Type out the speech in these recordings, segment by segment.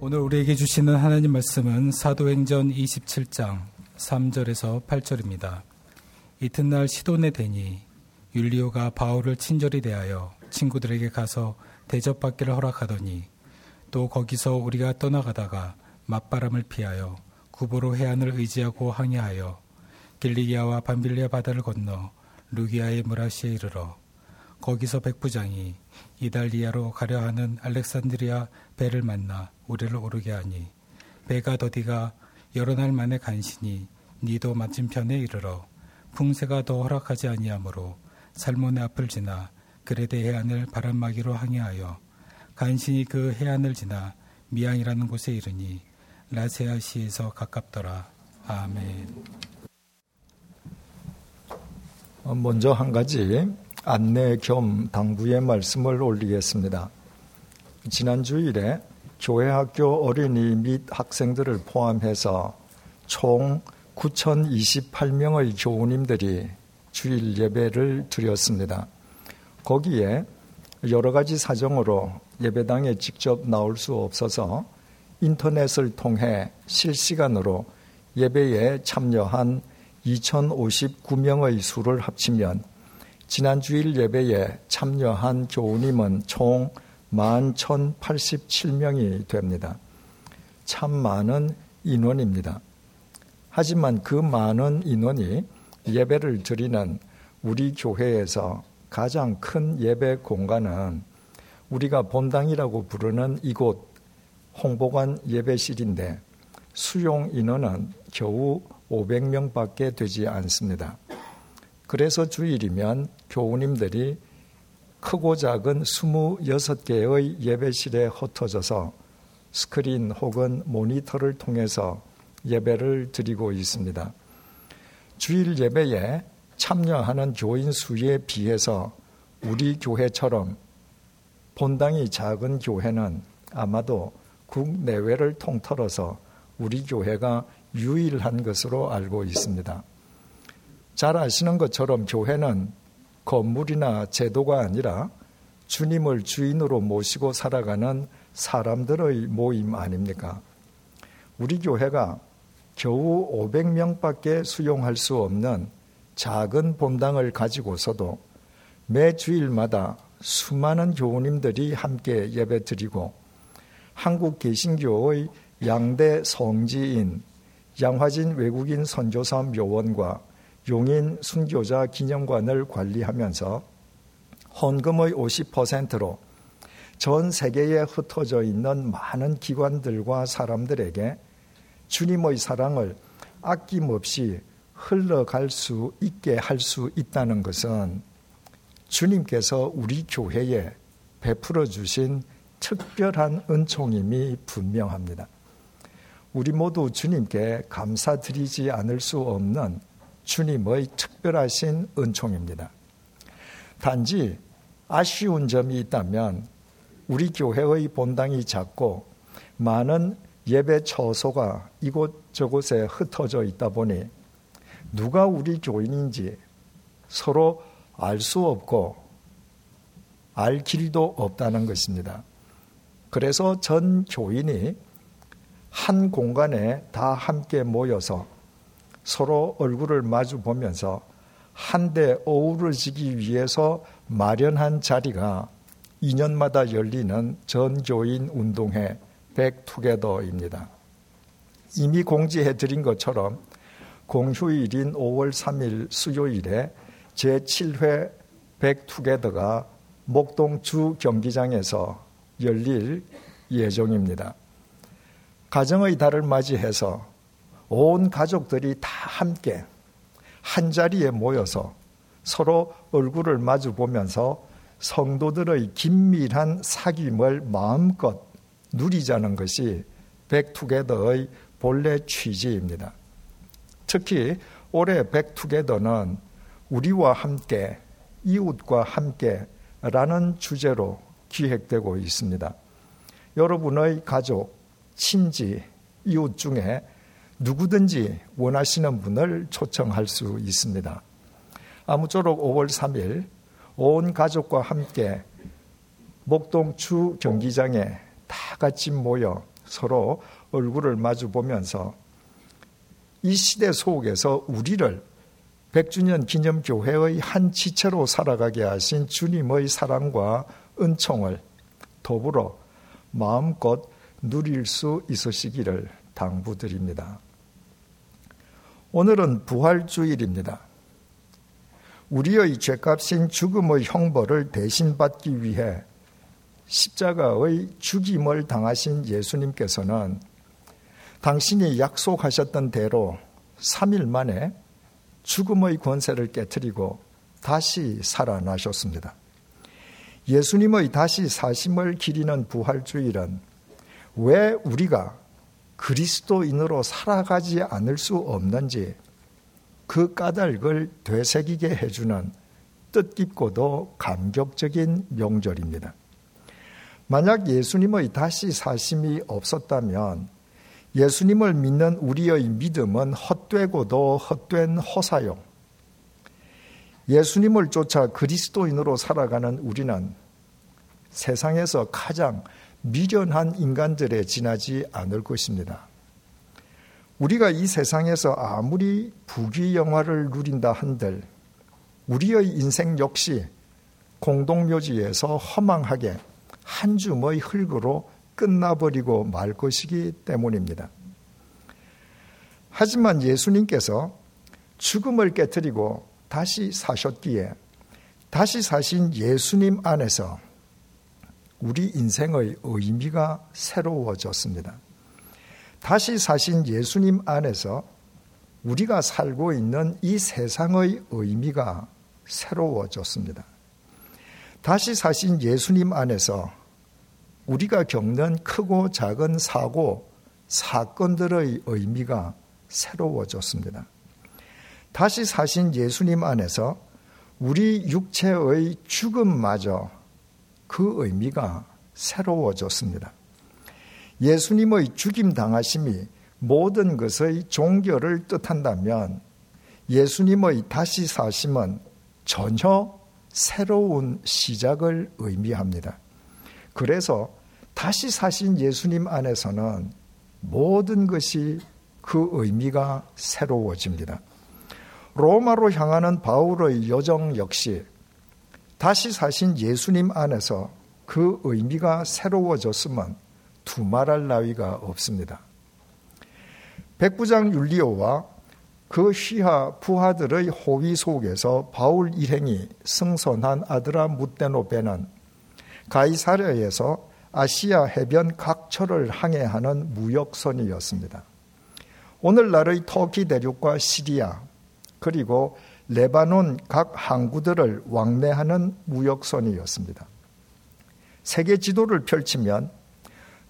오늘 우리에게 주시는 하나님 말씀은 사도행전 27장 3절에서 8절입니다. 이튿날 시돈에 대니 율리오가 바울을 친절히 대하여 친구들에게 가서 대접받기를 허락하더니 또 거기서 우리가 떠나가다가 맞바람을 피하여 구보로 해안을 의지하고 항해하여 길리기아와 반빌리아 바다를 건너 루기아의 무라시에 이르러 거기서 백부장이 이달리아로 가려 하는 알렉산드리아 배를 만나 우리를 오르게 하니 배가 더디가 여러 날 만에 간신히 니도 맞은편에 이르러 풍세가 더 허락하지 아니하므로 살몬의 앞을 지나 그레데 해안을 바람막이로 항해하여 간신히 그 해안을 지나 미양이라는 곳에 이르니 라세아 시에서 가깝더라. 아멘. 어, 먼저 한 가지 안내 겸 당부의 말씀을 올리겠습니다. 지난 주일에 교회 학교 어린이 및 학생들을 포함해서 총 9,028명의 교우님들이 주일 예배를 드렸습니다. 거기에 여러 가지 사정으로 예배당에 직접 나올 수 없어서 인터넷을 통해 실시간으로 예배에 참여한 2,059명의 수를 합치면 지난 주일 예배에 참여한 교우님은 총 11,087명이 됩니다. 참 많은 인원입니다. 하지만 그 많은 인원이 예배를 드리는 우리 교회에서 가장 큰 예배 공간은 우리가 본당이라고 부르는 이곳 홍보관 예배실인데 수용 인원은 겨우 500명밖에 되지 않습니다. 그래서 주일이면 교우님들이 크고 작은 26개의 예배실에 흩어져서 스크린 혹은 모니터를 통해서 예배를 드리고 있습니다. 주일 예배에 참여하는 교인 수에 비해서 우리 교회처럼 본당이 작은 교회는 아마도 국내외를 통틀어서 우리 교회가 유일한 것으로 알고 있습니다. 잘 아시는 것처럼 교회는 건물이나 제도가 아니라 주님을 주인으로 모시고 살아가는 사람들의 모임 아닙니까? 우리 교회가 겨우 500명밖에 수용할 수 없는 작은 본당을 가지고서도 매 주일마다 수많은 교우님들이 함께 예배드리고 한국 개신교의 양대 성지인 양화진 외국인 선교사 묘원과 용인 순교자 기념관을 관리하면서 헌금의 50%로 전 세계에 흩어져 있는 많은 기관들과 사람들에게 주님의 사랑을 아낌없이 흘러갈 수 있게 할 수 있다는 것은 주님께서 우리 교회에 베풀어 주신 특별한 은총임이 분명합니다. 우리 모두 주님께 감사드리지 않을 수 없는 주님의 특별하신 은총입니다. 단지 아쉬운 점이 있다면 우리 교회의 본당이 작고 많은 예배 처소가 이곳저곳에 흩어져 있다 보니 누가 우리 교인인지 서로 알 수 없고 알 길도 없다는 것입니다. 그래서 전 교인이 한 공간에 다 함께 모여서 서로 얼굴을 마주 보면서 한데 어우러지기 위해서 마련한 자리가 2년마다 열리는 전교인 운동회 백투게더입니다. 이미 공지해 드린 것처럼 공휴일인 5월 3일 수요일에 제7회 백투게더가 목동 주 경기장에서 열릴 예정입니다. 가정의 달을 맞이해서 온 가족들이 다 함께 한 자리에 모여서 서로 얼굴을 마주 보면서 성도들의 긴밀한 사귐을 마음껏 누리자는 것이 백투게더의 본래 취지입니다. 특히 올해 백투게더는 우리와 함께 이웃과 함께 라는 주제로 기획되고 있습니다. 여러분의 가족, 친지, 이웃 중에 누구든지 원하시는 분을 초청할 수 있습니다. 아무쪼록 5월 3일 온 가족과 함께 목동 주 경기장에 다 같이 모여 서로 얼굴을 마주 보면서 이 시대 속에서 우리를 100주년 기념교회의 한 지체로 살아가게 하신 주님의 사랑과 은총을 더불어 마음껏 누릴 수 있으시기를 당부드립니다. 오늘은 부활주일입니다. 우리의 죄값인 죽음의 형벌을 대신 받기 위해 십자가의 죽임을 당하신 예수님께서는 당신이 약속하셨던 대로 3일 만에 죽음의 권세를 깨뜨리고 다시 살아나셨습니다. 예수님의 다시 사심을 기리는 부활주일은 왜 우리가 그리스도인으로 살아가지 않을 수 없는지 그 까닭을 되새기게 해주는 뜻깊고도 감격적인 명절입니다. 만약 예수님의 다시 사심이 없었다면 예수님을 믿는 우리의 믿음은 헛되고도 헛된 허사요. 예수님을 쫓아 그리스도인으로 살아가는 우리는 세상에서 가장 미련한 인간들에 지나지 않을 것입니다. 우리가 이 세상에서 아무리 부귀 영화를 누린다 한들 우리의 인생 역시 공동묘지에서 허망하게 한 줌의 흙으로 끝나버리고 말 것이기 때문입니다. 하지만 예수님께서 죽음을 깨뜨리고 다시 사셨기에 다시 사신 예수님 안에서 우리 인생의 의미가 새로워졌습니다. 다시 사신 예수님 안에서 우리가 살고 있는 이 세상의 의미가 새로워졌습니다. 다시 사신 예수님 안에서 우리가 겪는 크고 작은 사고, 사건들의 의미가 새로워졌습니다. 다시 사신 예수님 안에서 우리 육체의 죽음마저 그 의미가 새로워졌습니다. 예수님의 죽임 당하심이 모든 것의 종결을 뜻한다면 예수님의 다시 사심은 전혀 새로운 시작을 의미합니다. 그래서 다시 사신 예수님 안에서는 모든 것이 그 의미가 새로워집니다. 로마로 향하는 바울의 여정 역시 다시 사신 예수님 안에서 그 의미가 새로워졌으면 두말할 나위가 없습니다. 백부장 율리오와 그 휘하 부하들의 호위 속에서 바울 일행이 승선한 아드라 무테노베는 가이사랴에서 아시아 해변 각처를 항해하는 무역선이었습니다. 오늘날의 터키 대륙과 시리아 그리고 레바논 각 항구들을 왕래하는 무역선이었습니다. 세계 지도를 펼치면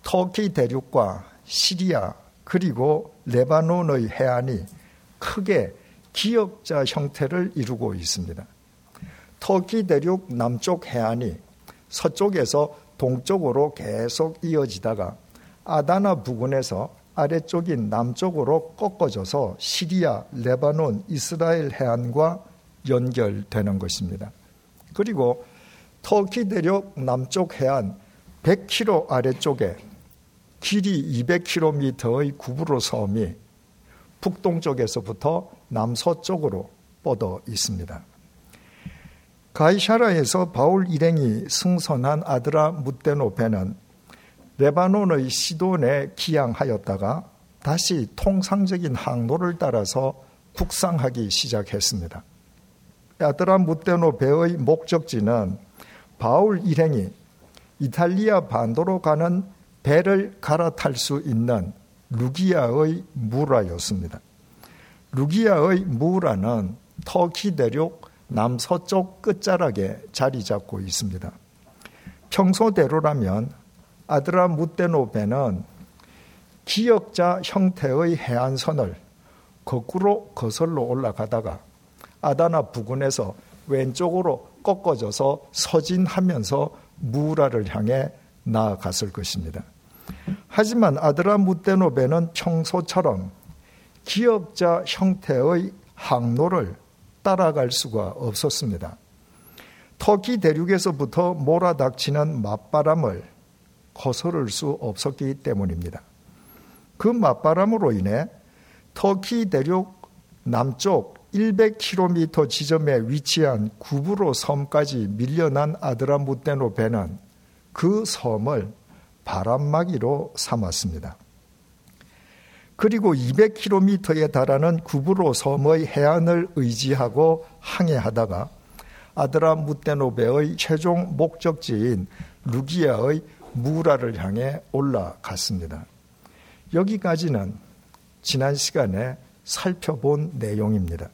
터키 대륙과 시리아 그리고 레바논의 해안이 크게 기역자 형태를 이루고 있습니다. 터키 대륙 남쪽 해안이 서쪽에서 동쪽으로 계속 이어지다가 아다나 부근에서 아래쪽인 남쪽으로 꺾어져서 시리아, 레바논, 이스라엘 해안과 연결되는 것입니다. 그리고 터키 대륙 남쪽 해안 100km 아래쪽에 길이 200km의 구부로 섬이 북동쪽에서부터 남서쪽으로 뻗어 있습니다. 가이샤라에서 바울 일행이 승선한 아드라 무테노페는 레바논의 시돈에 기양하였다가 다시 통상적인 항로를 따라서 북상하기 시작했습니다. 아드라 무테노베의 목적지는 바울 일행이 이탈리아 반도로 가는 배를 갈아탈 수 있는 루기아의 무라였습니다. 루기아의 무라는 터키 대륙 남서쪽 끝자락에 자리 잡고 있습니다. 평소대로라면 아드라 무테노베는 기역자 형태의 해안선을 거꾸로 거슬러 올라가다가 아다나 부근에서 왼쪽으로 꺾어져서 서진하면서 무라를 향해 나아갔을 것입니다. 하지만 아드라 무테노베는 평소처럼 기역자 형태의 항로를 따라갈 수가 없었습니다. 터키 대륙에서부터 몰아닥치는 맞바람을 거스를 수 없었기 때문입니다. 그 맞바람으로 인해 터키 대륙 남쪽 100km 지점에 위치한 구브로 섬까지 밀려난 아드라무테노 배는 그 섬을 바람막이로 삼았습니다. 그리고 200km에 달하는 구브로 섬의 해안을 의지하고 항해하다가 아드라무테노베의 최종 목적지인 루기아의 무라를 향해 올라갔습니다. 여기까지는 지난 시간에 살펴본 내용입니다.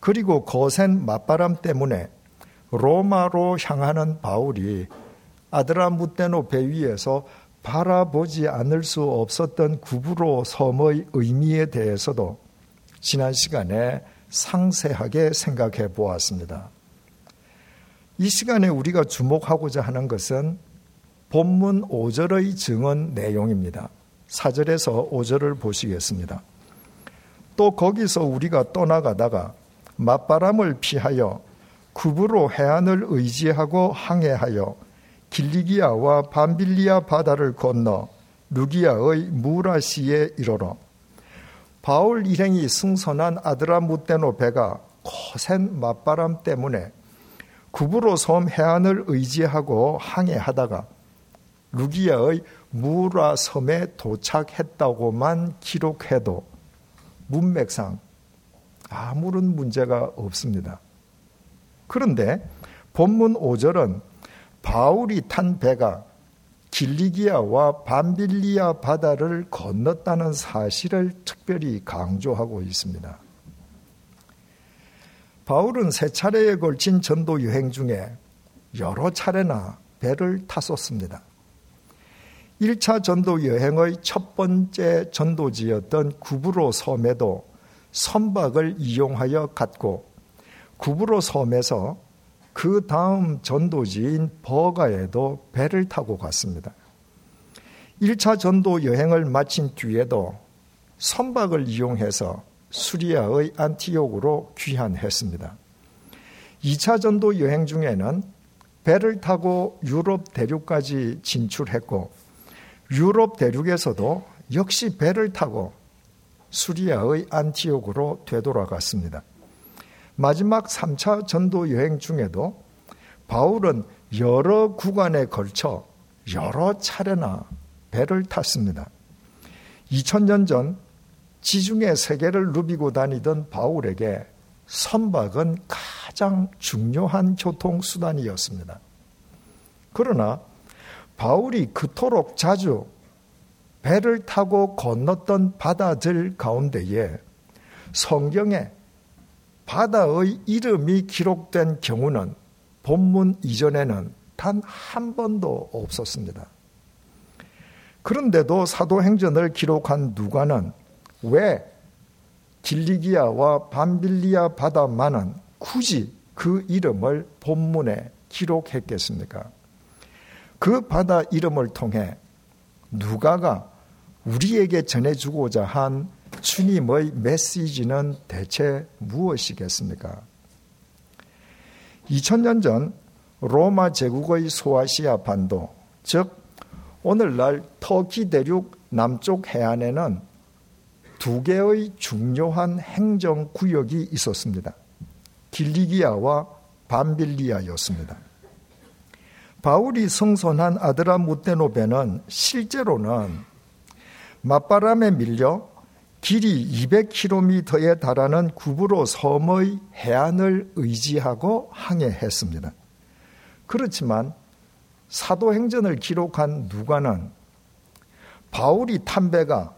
그리고 거센 맞바람 때문에 로마로 향하는 바울이 아드라무테노 배 위에서 바라보지 않을 수 없었던 구브로 섬의 의미에 대해서도 지난 시간에 상세하게 생각해 보았습니다. 이 시간에 우리가 주목하고자 하는 것은 본문 5절의 증언 내용입니다. 4절에서 5절을 보시겠습니다. 또 거기서 우리가 떠나가다가 맞바람을 피하여 구부로 해안을 의지하고 항해하여 길리기아와 밤빌리아 바다를 건너 루기아의 무라시에 이르러 바울 일행이 승선한 아드라 무테노 배가 거센 맞바람 때문에 구부로 섬 해안을 의지하고 항해하다가 루기아의 무라 섬에 도착했다고만 기록해도 문맥상 아무런 문제가 없습니다. 그런데 본문 5절은 바울이 탄 배가 길리기아와 밤빌리아 바다를 건넜다는 사실을 특별히 강조하고 있습니다. 바울은 세 차례에 걸친 전도 여행 중에 여러 차례나 배를 탔었습니다. 1차 전도 여행의 첫 번째 전도지였던 구브로 섬에도 선박을 이용하여 갔고 구브로 섬에서 그 다음 전도지인 버가에도 배를 타고 갔습니다. 1차 전도 여행을 마친 뒤에도 선박을 이용해서 수리아의 안티옥으로 귀환했습니다. 2차 전도 여행 중에는 배를 타고 유럽 대륙까지 진출했고 유럽 대륙에서도 역시 배를 타고 수리아의 안티옥으로 되돌아갔습니다. 마지막 3차 전도 여행 중에도 바울은 여러 구간에 걸쳐 여러 차례나 배를 탔습니다. 2000년 전 지중해 세계를 누비고 다니던 바울에게 선박은 가장 중요한 교통수단이었습니다. 그러나 바울이 그토록 자주 배를 타고 건넜던 바다들 가운데에 성경에 바다의 이름이 기록된 경우는 본문 이전에는 단 한 번도 없었습니다. 그런데도 사도행전을 기록한 누가는 왜 길리기아와 밤빌리아 바다만은 굳이 그 이름을 본문에 기록했겠습니까? 그 바다 이름을 통해 누가가 우리에게 전해주고자 한 주님의 메시지는 대체 무엇이겠습니까? 2000년 전 로마 제국의 소아시아 반도, 즉 오늘날 터키 대륙 남쪽 해안에는 두 개의 중요한 행정 구역이 있었습니다. 길리기아와 밤빌리아였습니다. 바울이 성선한 아드라무테노베는 실제로는 맞바람에 밀려 길이 200km에 달하는 구브로 섬의 해안을 의지하고 항해했습니다. 그렇지만 사도행전을 기록한 누가는 바울이 탄 배가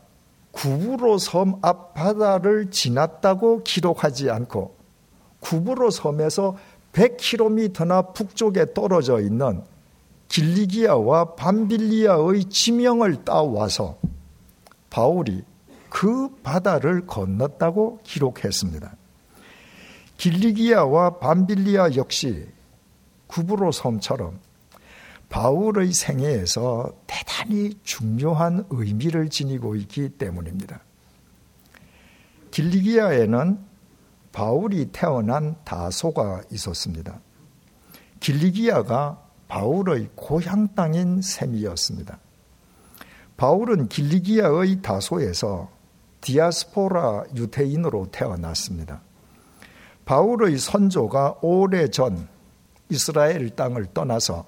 구브로 섬 앞바다를 지났다고 기록하지 않고 구브로 섬에서 100km나 북쪽에 떨어져 있는 길리기아와 밤빌리아의 지명을 따와서 바울이 그 바다를 건넜다고 기록했습니다. 길리기아와 밤빌리아 역시 구브로 섬처럼 바울의 생애에서 대단히 중요한 의미를 지니고 있기 때문입니다. 길리기아에는 바울이 태어난 다소가 있었습니다. 길리기아가 바울의 고향 땅인 셈이었습니다. 바울은 길리기아의 다소에서 디아스포라 유태인으로 태어났습니다. 바울의 선조가 오래전 이스라엘 땅을 떠나서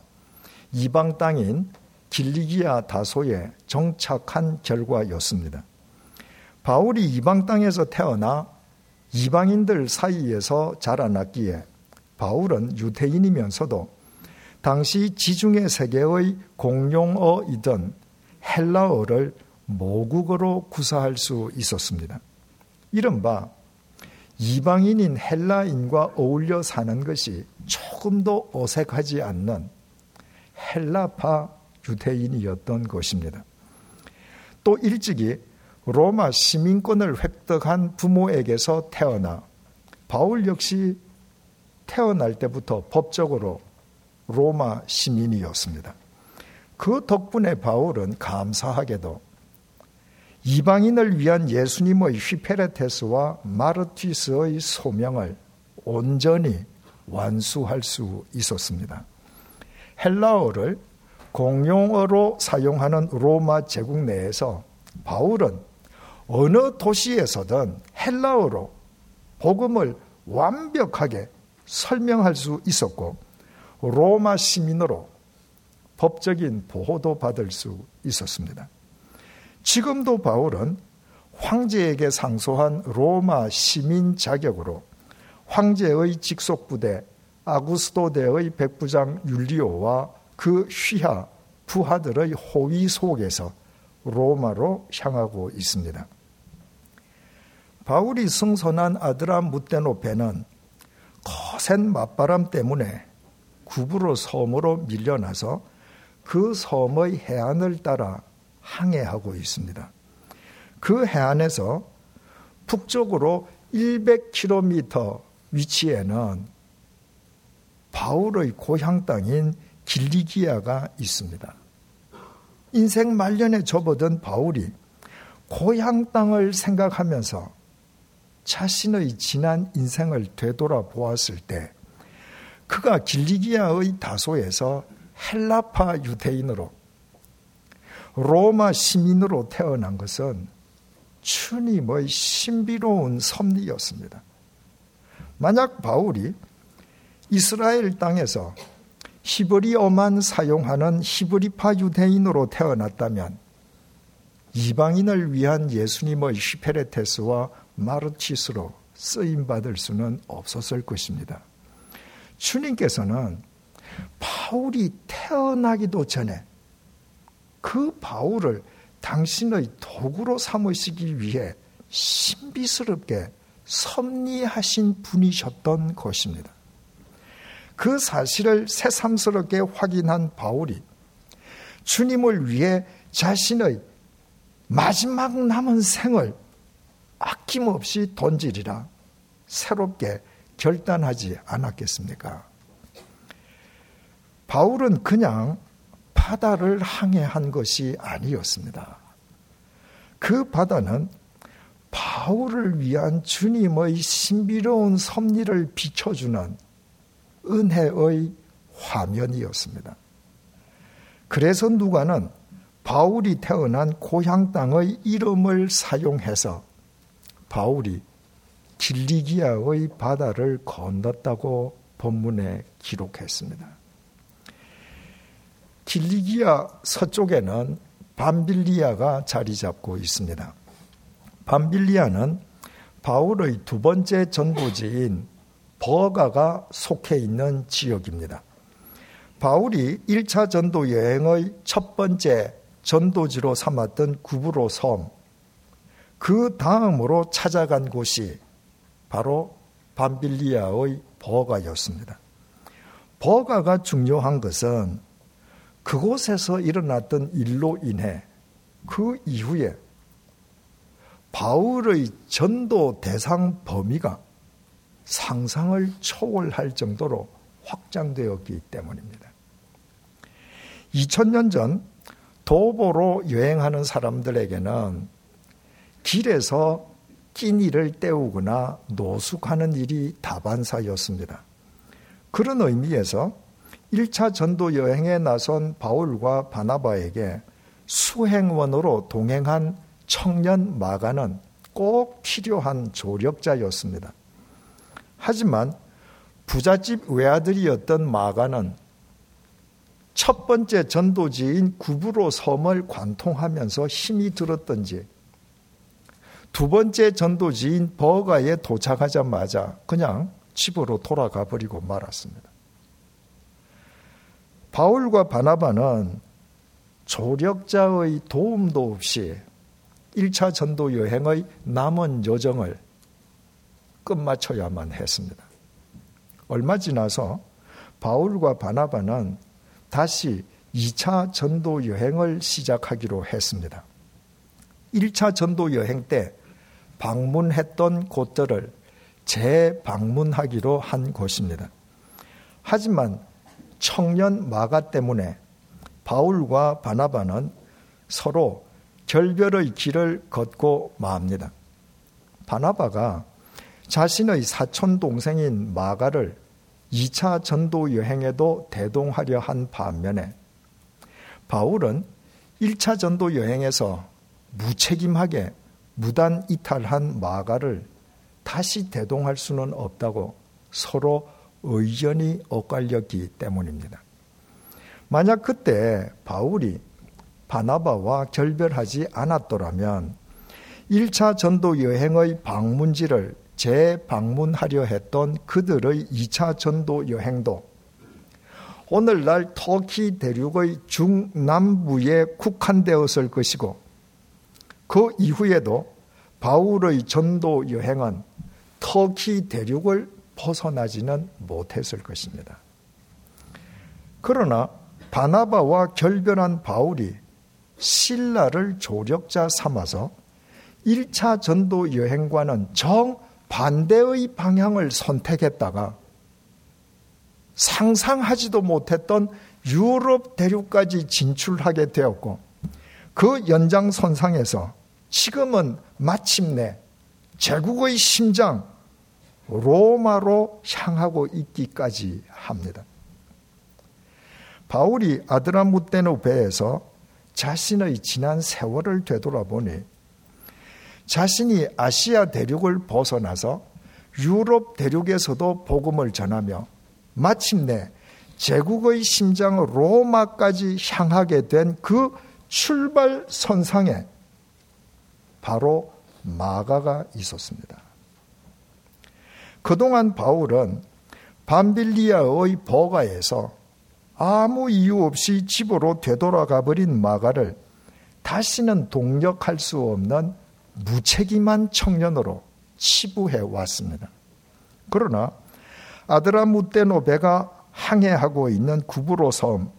이방 땅인 길리기아 다소에 정착한 결과였습니다. 바울이 이방 땅에서 태어나 이방인들 사이에서 자라났기에 바울은 유태인이면서도 당시 지중해 세계의 공용어이던 헬라어를 모국어로 구사할 수 있었습니다. 이른바 이방인인 헬라인과 어울려 사는 것이 조금도 어색하지 않는 헬라파 유대인이었던 것입니다. 또 일찍이 로마 시민권을 획득한 부모에게서 태어나 바울 역시 태어날 때부터 법적으로 로마 시민이었습니다. 그 덕분에 바울은 감사하게도 이방인을 위한 예수님의 휘페레테스와 마르티스의 소명을 온전히 완수할 수 있었습니다. 헬라어를 공용어로 사용하는 로마 제국 내에서 바울은 어느 도시에서든 헬라어로 복음을 완벽하게 설명할 수 있었고 로마 시민으로 법적인 보호도 받을 수 있었습니다. 지금도 바울은 황제에게 상소한 로마 시민 자격으로 황제의 직속 부대 아구스토대의 백부장 율리오와 그 휘하 부하들의 호위 속에서 로마로 향하고 있습니다. 바울이 승선한 아드라 무테노페는 거센 맞바람 때문에 구부로 섬으로 밀려나서 그 섬의 해안을 따라 항해하고 있습니다. 그 해안에서 북쪽으로 100km 위치에는 바울의 고향 땅인 길리기아가 있습니다. 인생 말년에 접어든 바울이 고향 땅을 생각하면서 자신의 지난 인생을 되돌아보았을 때 그가 길리기아의 다소에서 헬라파 유대인으로 로마 시민으로 태어난 것은 주님의 신비로운 섭리였습니다. 만약 바울이 이스라엘 땅에서 히브리어만 사용하는 히브리파 유대인으로 태어났다면 이방인을 위한 예수님의 히페레테스와 마르치스로 쓰임 받을 수는 없었을 것입니다. 주님께서는 바울이 태어나기도 전에 그 바울을 당신의 도구로 삼으시기 위해 신비스럽게 섭리하신 분이셨던 것입니다. 그 사실을 새삼스럽게 확인한 바울이 주님을 위해 자신의 마지막 남은 생을 아낌없이 던지리라 새롭게 결단하지 않았겠습니까? 바울은 그냥 바다를 항해한 것이 아니었습니다. 그 바다는 바울을 위한 주님의 신비로운 섭리를 비춰주는 은혜의 화면이었습니다. 그래서 누가는 바울이 태어난 고향 땅의 이름을 사용해서 바울이 길리기아의 바다를 건넜다고 본문에 기록했습니다. 길리기아 서쪽에는 밤빌리아가 자리 잡고 있습니다. 밤빌리아는 바울의 두 번째 전도지인 버가가 속해 있는 지역입니다. 바울이 1차 전도 여행의 첫 번째 전도지로 삼았던 구브로 섬, 그 다음으로 찾아간 곳이 바로 밤빌리아의 버가였습니다. 버가가 중요한 것은 그곳에서 일어났던 일로 인해 그 이후에 바울의 전도 대상 범위가 상상을 초월할 정도로 확장되었기 때문입니다. 2000년 전 도보로 여행하는 사람들에게는 길에서 끼니를 때우거나 노숙하는 일이 다반사였습니다. 그런 의미에서 1차 전도 여행에 나선 바울과 바나바에게 수행원으로 동행한 청년 마가는 꼭 필요한 조력자였습니다. 하지만 부잣집 외아들이었던 마가는 첫 번째 전도지인 구브로 섬을 관통하면서 힘이 들었던지 두 번째 전도지인 버가에 도착하자마자 그냥 집으로 돌아가 버리고 말았습니다. 바울과 바나바는 조력자의 도움도 없이 1차 전도 여행의 남은 여정을 끝마쳐야만 했습니다. 얼마 지나서 바울과 바나바는 다시 2차 전도 여행을 시작하기로 했습니다. 1차 전도 여행 때 방문했던 곳들을 재방문하기로 한 곳입니다. 하지만 청년 마가 때문에 바울과 바나바는 서로 결별의 길을 걷고 맙니다. 바나바가 자신의 사촌 동생인 마가를 2차 전도 여행에도 대동하려 한 반면에 바울은 1차 전도 여행에서 무책임하게 무단 이탈한 마가를 다시 대동할 수는 없다고 서로 의견이 엇갈렸기 때문입니다. 만약 그때 바울이 바나바와 결별하지 않았더라면 1차 전도 여행의 방문지를 재방문하려 했던 그들의 2차 전도 여행도 오늘날 터키 대륙의 중남부에 국한되었을 것이고 그 이후에도 바울의 전도 여행은 터키 대륙을 벗어나지는 못했을 것입니다. 그러나 바나바와 결별한 바울이 신라를 조력자 삼아서 1차 전도 여행과는 정 반대의 방향을 선택했다가 상상하지도 못했던 유럽 대륙까지 진출하게 되었고 그 연장선상에서 지금은 마침내 제국의 심장 로마로 향하고 있기까지 합니다. 바울이 아드라무테노 배에서 자신의 지난 세월을 되돌아보니 자신이 아시아 대륙을 벗어나서 유럽 대륙에서도 복음을 전하며 마침내 제국의 심장 로마까지 향하게 된 그 출발 선상에 바로 마가가 있었습니다. 그동안 바울은 밤빌리아의 버가에서 아무 이유 없이 집으로 되돌아가 버린 마가를 다시는 동력할 수 없는 무책임한 청년으로 치부해 왔습니다. 그러나 아드라무테노 배가 항해하고 있는 구브로 섬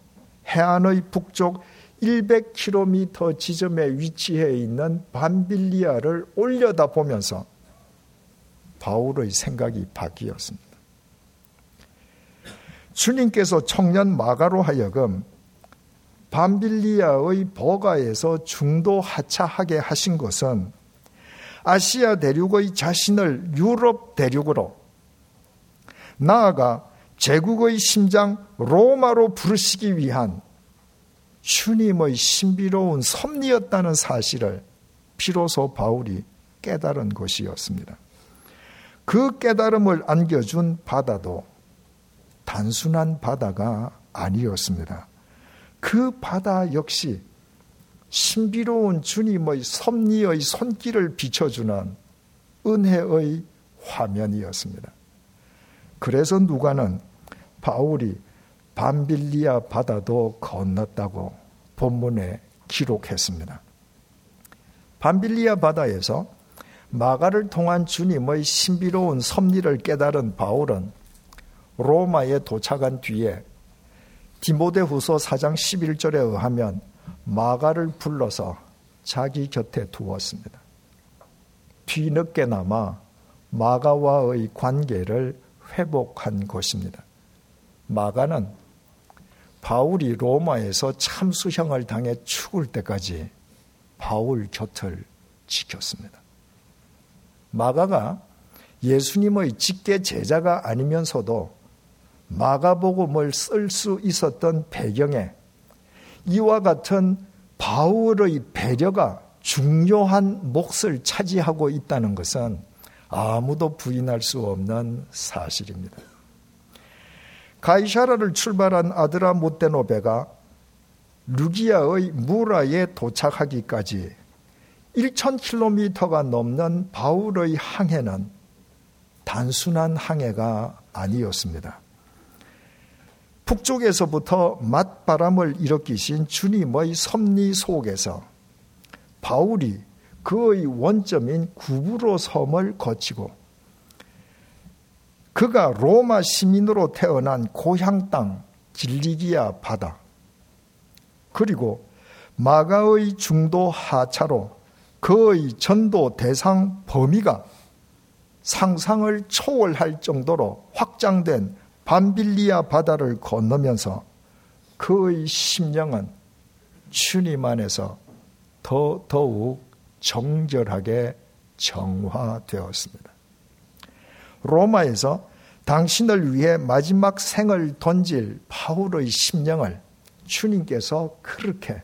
해안의 북쪽 100km 지점에 위치해 있는 반빌리아를 올려다 보면서 바울의 생각이 바뀌었습니다. 주님께서 청년 마가로 하여금 반빌리아의 버가에서 중도 하차하게 하신 것은 아시아 대륙의 자신을 유럽 대륙으로 나아가 제국의 심장 로마로 부르시기 위한 주님의 신비로운 섭리였다는 사실을 비로소 바울이 깨달은 것이었습니다. 그 깨달음을 안겨준 바다도 단순한 바다가 아니었습니다. 그 바다 역시 신비로운 주님의 섭리의 손길을 비춰주는 은혜의 화면이었습니다. 그래서 누가는 바울이 밤빌리아 바다도 건넜다고 본문에 기록했습니다. 밤빌리아 바다에서 마가를 통한 주님의 신비로운 섭리를 깨달은 바울은 로마에 도착한 뒤에 디모데후서 4장 11절에 의하면 마가를 불러서 자기 곁에 두었습니다. 뒤늦게나마 마가와의 관계를 회복한 것입니다. 마가는 바울이 로마에서 참수형을 당해 죽을 때까지 바울 곁을 지켰습니다. 마가가 예수님의 직계 제자가 아니면서도 마가복음을 쓸 수 있었던 배경에 이와 같은 바울의 배려가 중요한 몫을 차지하고 있다는 것은 아무도 부인할 수 없는 사실입니다. 가이샤라를 출발한 아드라 모테노베가 루기아의 무라에 도착하기까지 1,000km가 넘는 바울의 항해는 단순한 항해가 아니었습니다. 북쪽에서부터 맞바람을 일으키신 주님의 섭리 속에서 바울이 그의 원점인 구브로 섬을 거치고 그가 로마 시민으로 태어난 고향 땅 길리기아 바다 그리고 마가의 중도 하차로 그의 전도 대상 범위가 상상을 초월할 정도로 확장된 밤빌리아 바다를 건너면서 그의 심령은 주님 안에서 더 더욱 정결하게 정화되었습니다. 로마에서 당신을 위해 마지막 생을 던질 바울의 심령을 주님께서 그렇게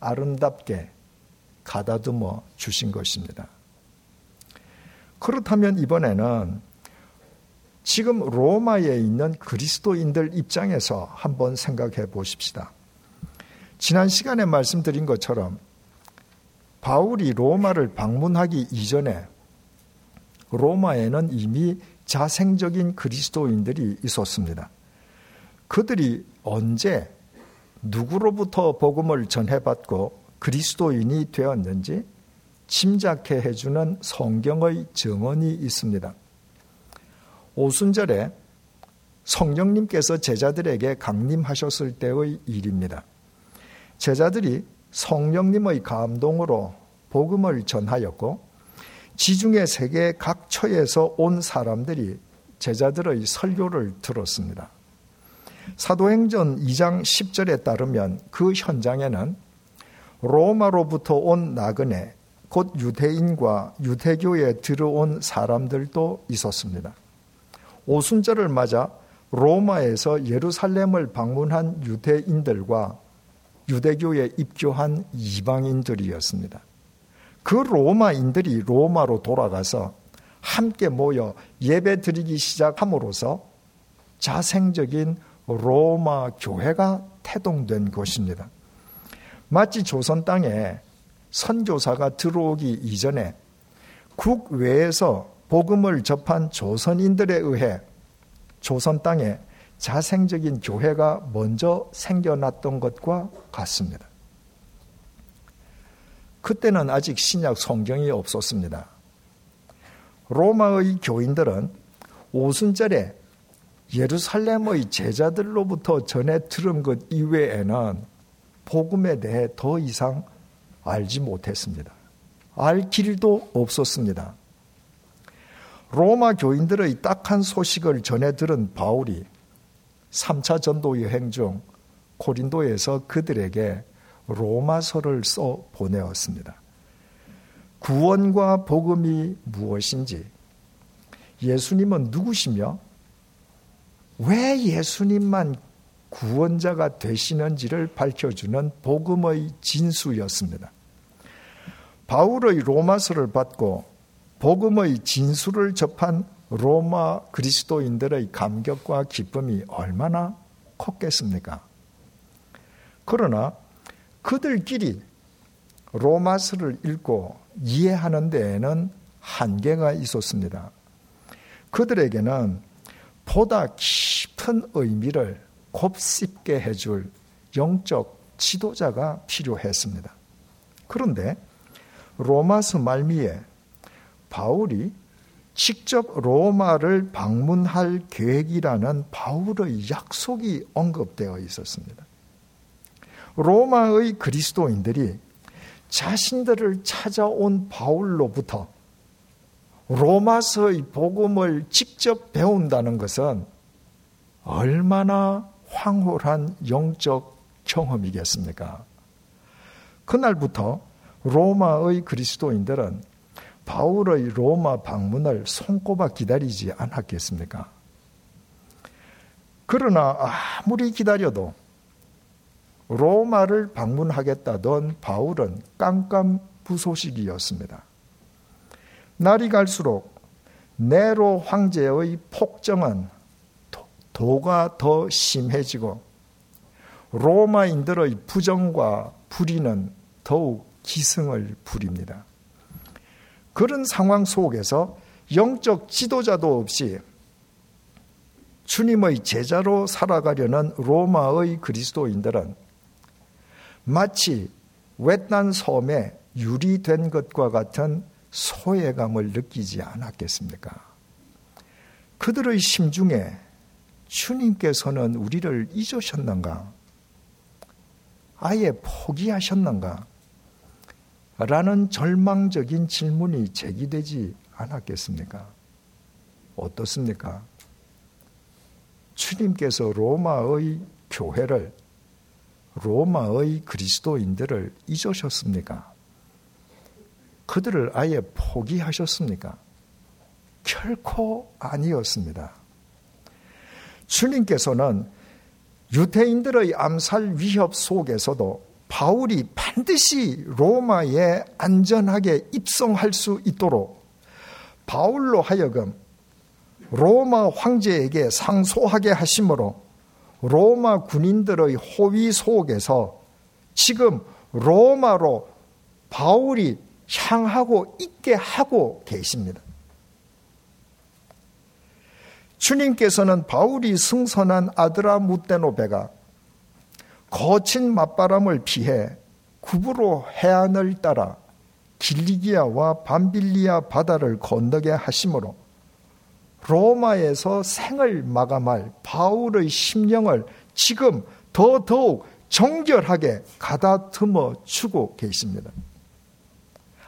아름답게 가다듬어 주신 것입니다. 그렇다면 이번에는 지금 로마에 있는 그리스도인들 입장에서 한번 생각해 보십시다. 지난 시간에 말씀드린 것처럼 바울이 로마를 방문하기 이전에 로마에는 이미 자생적인 그리스도인들이 있었습니다. 그들이 언제 누구로부터 복음을 전해받고 그리스도인이 되었는지 짐작해 해주는 성경의 증언이 있습니다. 오순절에 성령님께서 제자들에게 강림하셨을 때의 일입니다. 제자들이 성령님의 감동으로 복음을 전하였고 지중해 세계 각 처에서 온 사람들이 제자들의 설교를 들었습니다. 사도행전 2장 10절에 따르면 그 현장에는 로마로부터 온 나그네, 곧 유대인과 유대교에 들어온 사람들도 있었습니다. 오순절을 맞아 로마에서 예루살렘을 방문한 유대인들과 유대교에 입교한 이방인들이었습니다. 그 로마인들이 로마로 돌아가서 함께 모여 예배 드리기 시작함으로써 자생적인 로마 교회가 태동된 것입니다. 마치 조선 땅에 선교사가 들어오기 이전에 국외에서 복음을 접한 조선인들에 의해 조선 땅에 자생적인 교회가 먼저 생겨났던 것과 같습니다. 그때는 아직 신약 성경이 없었습니다. 로마의 교인들은 오순절에 예루살렘의 제자들로부터 전해 들은 것 이외에는 복음에 대해 더 이상 알지 못했습니다. 알 길도 없었습니다. 로마 교인들의 딱한 소식을 전해 들은 바울이 3차 전도 여행 중 고린도에서 그들에게 로마서를 써 보내었습니다. 구원과 복음이 무엇인지, 예수님은 누구시며, 왜 예수님만 구원자가 되시는지를 밝혀주는 복음의 진수였습니다. 바울의 로마서를 받고 복음의 진수를 접한 로마 그리스도인들의 감격과 기쁨이 얼마나 컸겠습니까? 그러나 그들끼리 로마서를 읽고 이해하는 데에는 한계가 있었습니다. 그들에게는 보다 깊은 의미를 곱씹게 해줄 영적 지도자가 필요했습니다. 그런데 로마서 말미에 바울이 직접 로마를 방문할 계획이라는 바울의 약속이 언급되어 있었습니다. 로마의 그리스도인들이 자신들을 찾아온 바울로부터 로마서의 복음을 직접 배운다는 것은 얼마나 황홀한 영적 경험이겠습니까? 그날부터 로마의 그리스도인들은 바울의 로마 방문을 손꼽아 기다리지 않았겠습니까? 그러나 아무리 기다려도 로마를 방문하겠다던 바울은 깜깜부소식이었습니다. 날이 갈수록 네로 황제의 폭정은 도가 더 심해지고 로마인들의 부정과 불의는 더욱 기승을 부립니다. 그런 상황 속에서 영적 지도자도 없이 주님의 제자로 살아가려는 로마의 그리스도인들은 마치 외딴 섬에 유리된 것과 같은 소외감을 느끼지 않았겠습니까? 그들의 심중에 주님께서는 우리를 잊으셨는가? 아예 포기하셨는가? 라는 절망적인 질문이 제기되지 않았겠습니까? 어떻습니까? 주님께서 로마의 교회를, 로마의 그리스도인들을 잊으셨습니까? 그들을 아예 포기하셨습니까? 결코 아니었습니다. 주님께서는 유대인들의 암살 위협 속에서도 바울이 반드시 로마에 안전하게 입성할 수 있도록 바울로 하여금 로마 황제에게 상소하게 하심으로 로마 군인들의 호위 속에서 지금 로마로 바울이 향하고 있게 하고 계십니다. 주님께서는 바울이 승선한 아드라 무테노베가 거친 맞바람을 피해 구부로 해안을 따라 길리기아와 밤빌리아 바다를 건너게 하심으로 로마에서 생을 마감할 바울의 심령을 지금 더 더욱 정결하게 가다듬어 주고 계십니다.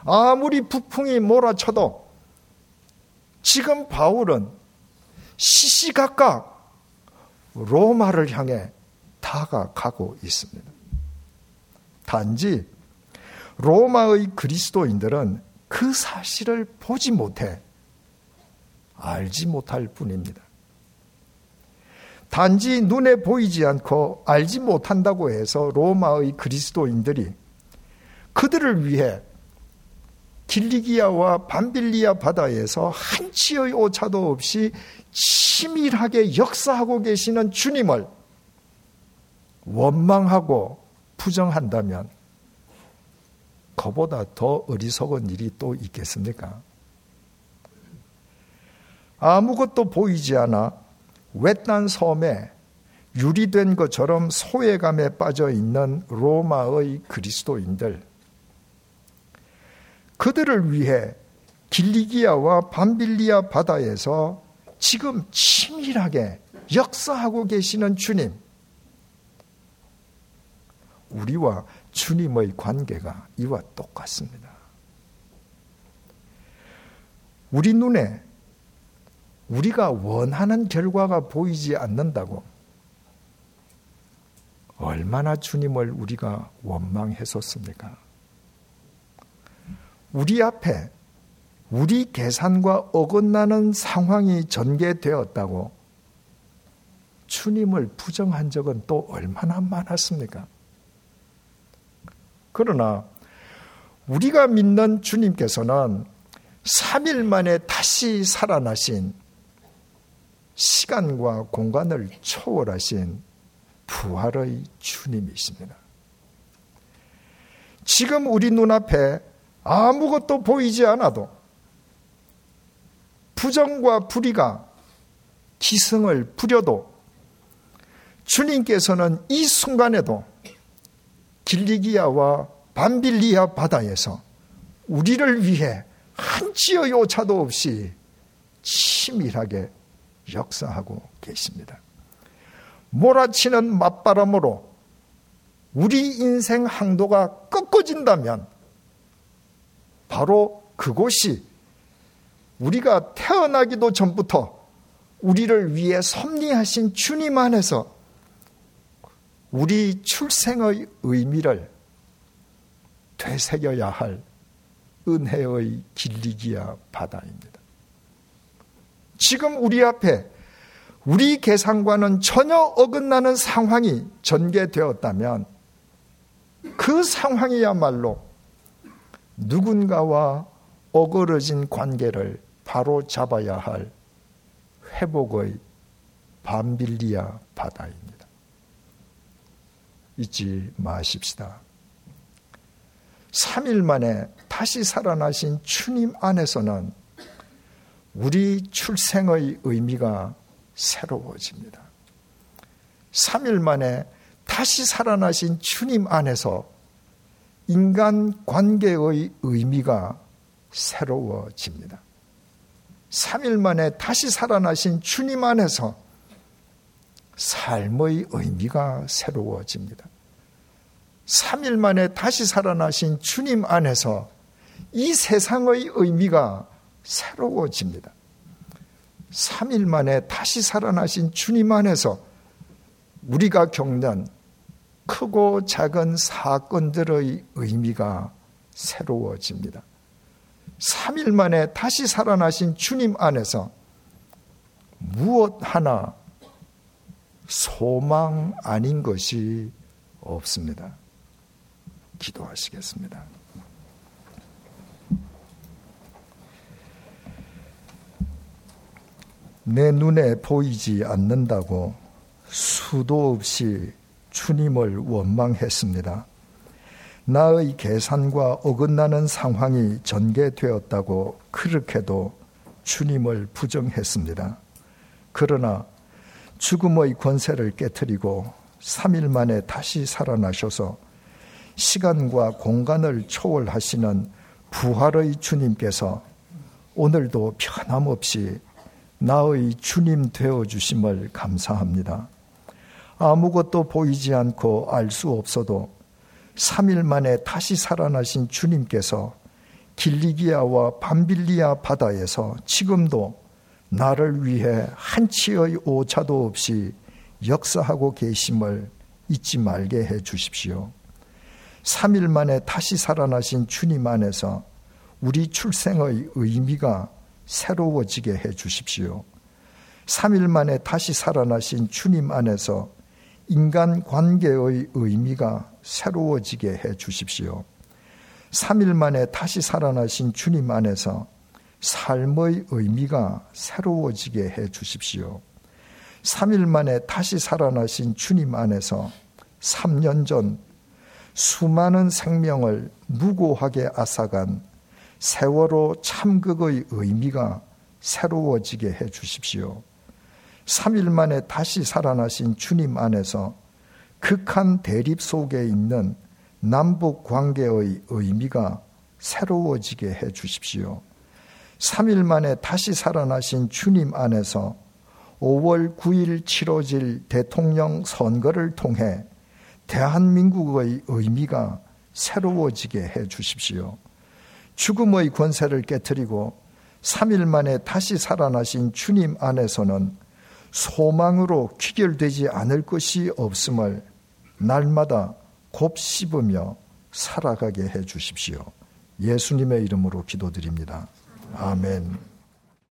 아무리 북풍이 몰아쳐도 지금 바울은 시시각각 로마를 향해 다가가고 있습니다. 단지 로마의 그리스도인들은 그 사실을 보지 못해 알지 못할 뿐입니다. 단지 눈에 보이지 않고 알지 못한다고 해서 로마의 그리스도인들이 그들을 위해 길리기아와 밤빌리아 바다에서 한치의 오차도 없이 치밀하게 역사하고 계시는 주님을 원망하고 부정한다면 그보다 더 어리석은 일이 또 있겠습니까? 아무것도 보이지 않아 외딴 섬에 유리된 것처럼 소외감에 빠져 있는 로마의 그리스도인들. 그들을 위해 길리기아와 밤빌리아 바다에서 지금 치밀하게 역사하고 계시는 주님. 우리와 주님의 관계가 이와 똑같습니다. 우리 눈에 우리가 원하는 결과가 보이지 않는다고 얼마나 주님을 우리가 원망했었습니까? 우리 앞에 우리 계산과 어긋나는 상황이 전개되었다고 주님을 부정한 적은 또 얼마나 많았습니까? 그러나 우리가 믿는 주님께서는 3일 만에 다시 살아나신 시간과 공간을 초월하신 부활의 주님이십니다. 지금 우리 눈앞에 아무것도 보이지 않아도 부정과 불의가 기승을 부려도 주님께서는 이 순간에도 길리기아와 밤빌리아 바다에서 우리를 위해 한치의 오차도 없이 치밀하게 역사하고 계십니다. 몰아치는 맞바람으로 우리 인생 항도가 꺾어진다면 바로 그곳이 우리가 태어나기도 전부터 우리를 위해 섭리하신 주님 안에서 우리 출생의 의미를 되새겨야 할 은혜의 길리기야 바다입니다. 지금 우리 앞에 우리 계산과는 전혀 어긋나는 상황이 전개되었다면 그 상황이야말로 누군가와 어그러진 관계를 바로 잡아야 할 회복의 밤빌리아 바다입니다. 잊지 마십시다. 3일 만에 다시 살아나신 주님 안에서는 우리 출생의 의미가 새로워집니다. 3일 만에 다시 살아나신 주님 안에서 인간 관계의 의미가 새로워집니다. 3일 만에 다시 살아나신 주님 안에서 삶의 의미가 새로워집니다. 3일 만에 다시 살아나신 주님 안에서 이 세상의 의미가 새로워집니다. 3일 만에 다시 살아나신 주님 안에서 우리가 겪는 크고 작은 사건들의 의미가 새로워집니다. 3일 만에 다시 살아나신 주님 안에서 무엇 하나 소망 아닌 것이 없습니다. 기도하시겠습니다. 내 눈에 보이지 않는다고 수도 없이 주님을 원망했습니다. 나의 계산과 어긋나는 상황이 전개되었다고 그렇게도 주님을 부정했습니다. 그러나 죽음의 권세를 깨뜨리고 3일 만에 다시 살아나셔서 시간과 공간을 초월하시는 부활의 주님께서 오늘도 변함없이 나의 주님 되어 주심을 감사합니다. 아무것도 보이지 않고 알 수 없어도 3일 만에 다시 살아나신 주님께서 길리기아와 밤빌리아 바다에서 지금도 나를 위해 한치의 오차도 없이 역사하고 계심을 잊지 말게 해 주십시오. 3일 만에 다시 살아나신 주님 안에서 우리 출생의 의미가 새로워지게 해 주십시오. 3일 만에 다시 살아나신 주님 안에서 인간 관계의 의미가 새로워지게 해 주십시오. 3일 만에 다시 살아나신 주님 안에서 삶의 의미가 새로워지게 해 주십시오. 3일 만에 다시 살아나신 주님 안에서 3년 전 수많은 생명을 무고하게 앗아간 세월호 참극의 의미가 새로워지게 해 주십시오. 3일 만에 다시 살아나신 주님 안에서 극한 대립 속에 있는 남북 관계의 의미가 새로워지게 해 주십시오. 3일 만에 다시 살아나신 주님 안에서 5월 9일 치러질 대통령 선거를 통해 대한민국의 의미가 새로워지게 해 주십시오. 죽음의 권세를 깨뜨리고 3일 만에 다시 살아나신 주님 안에서는 소망으로 귀결되지 않을 것이 없음을 날마다 곱씹으며 살아가게 해 주십시오. 예수님의 이름으로 기도드립니다. 아멘.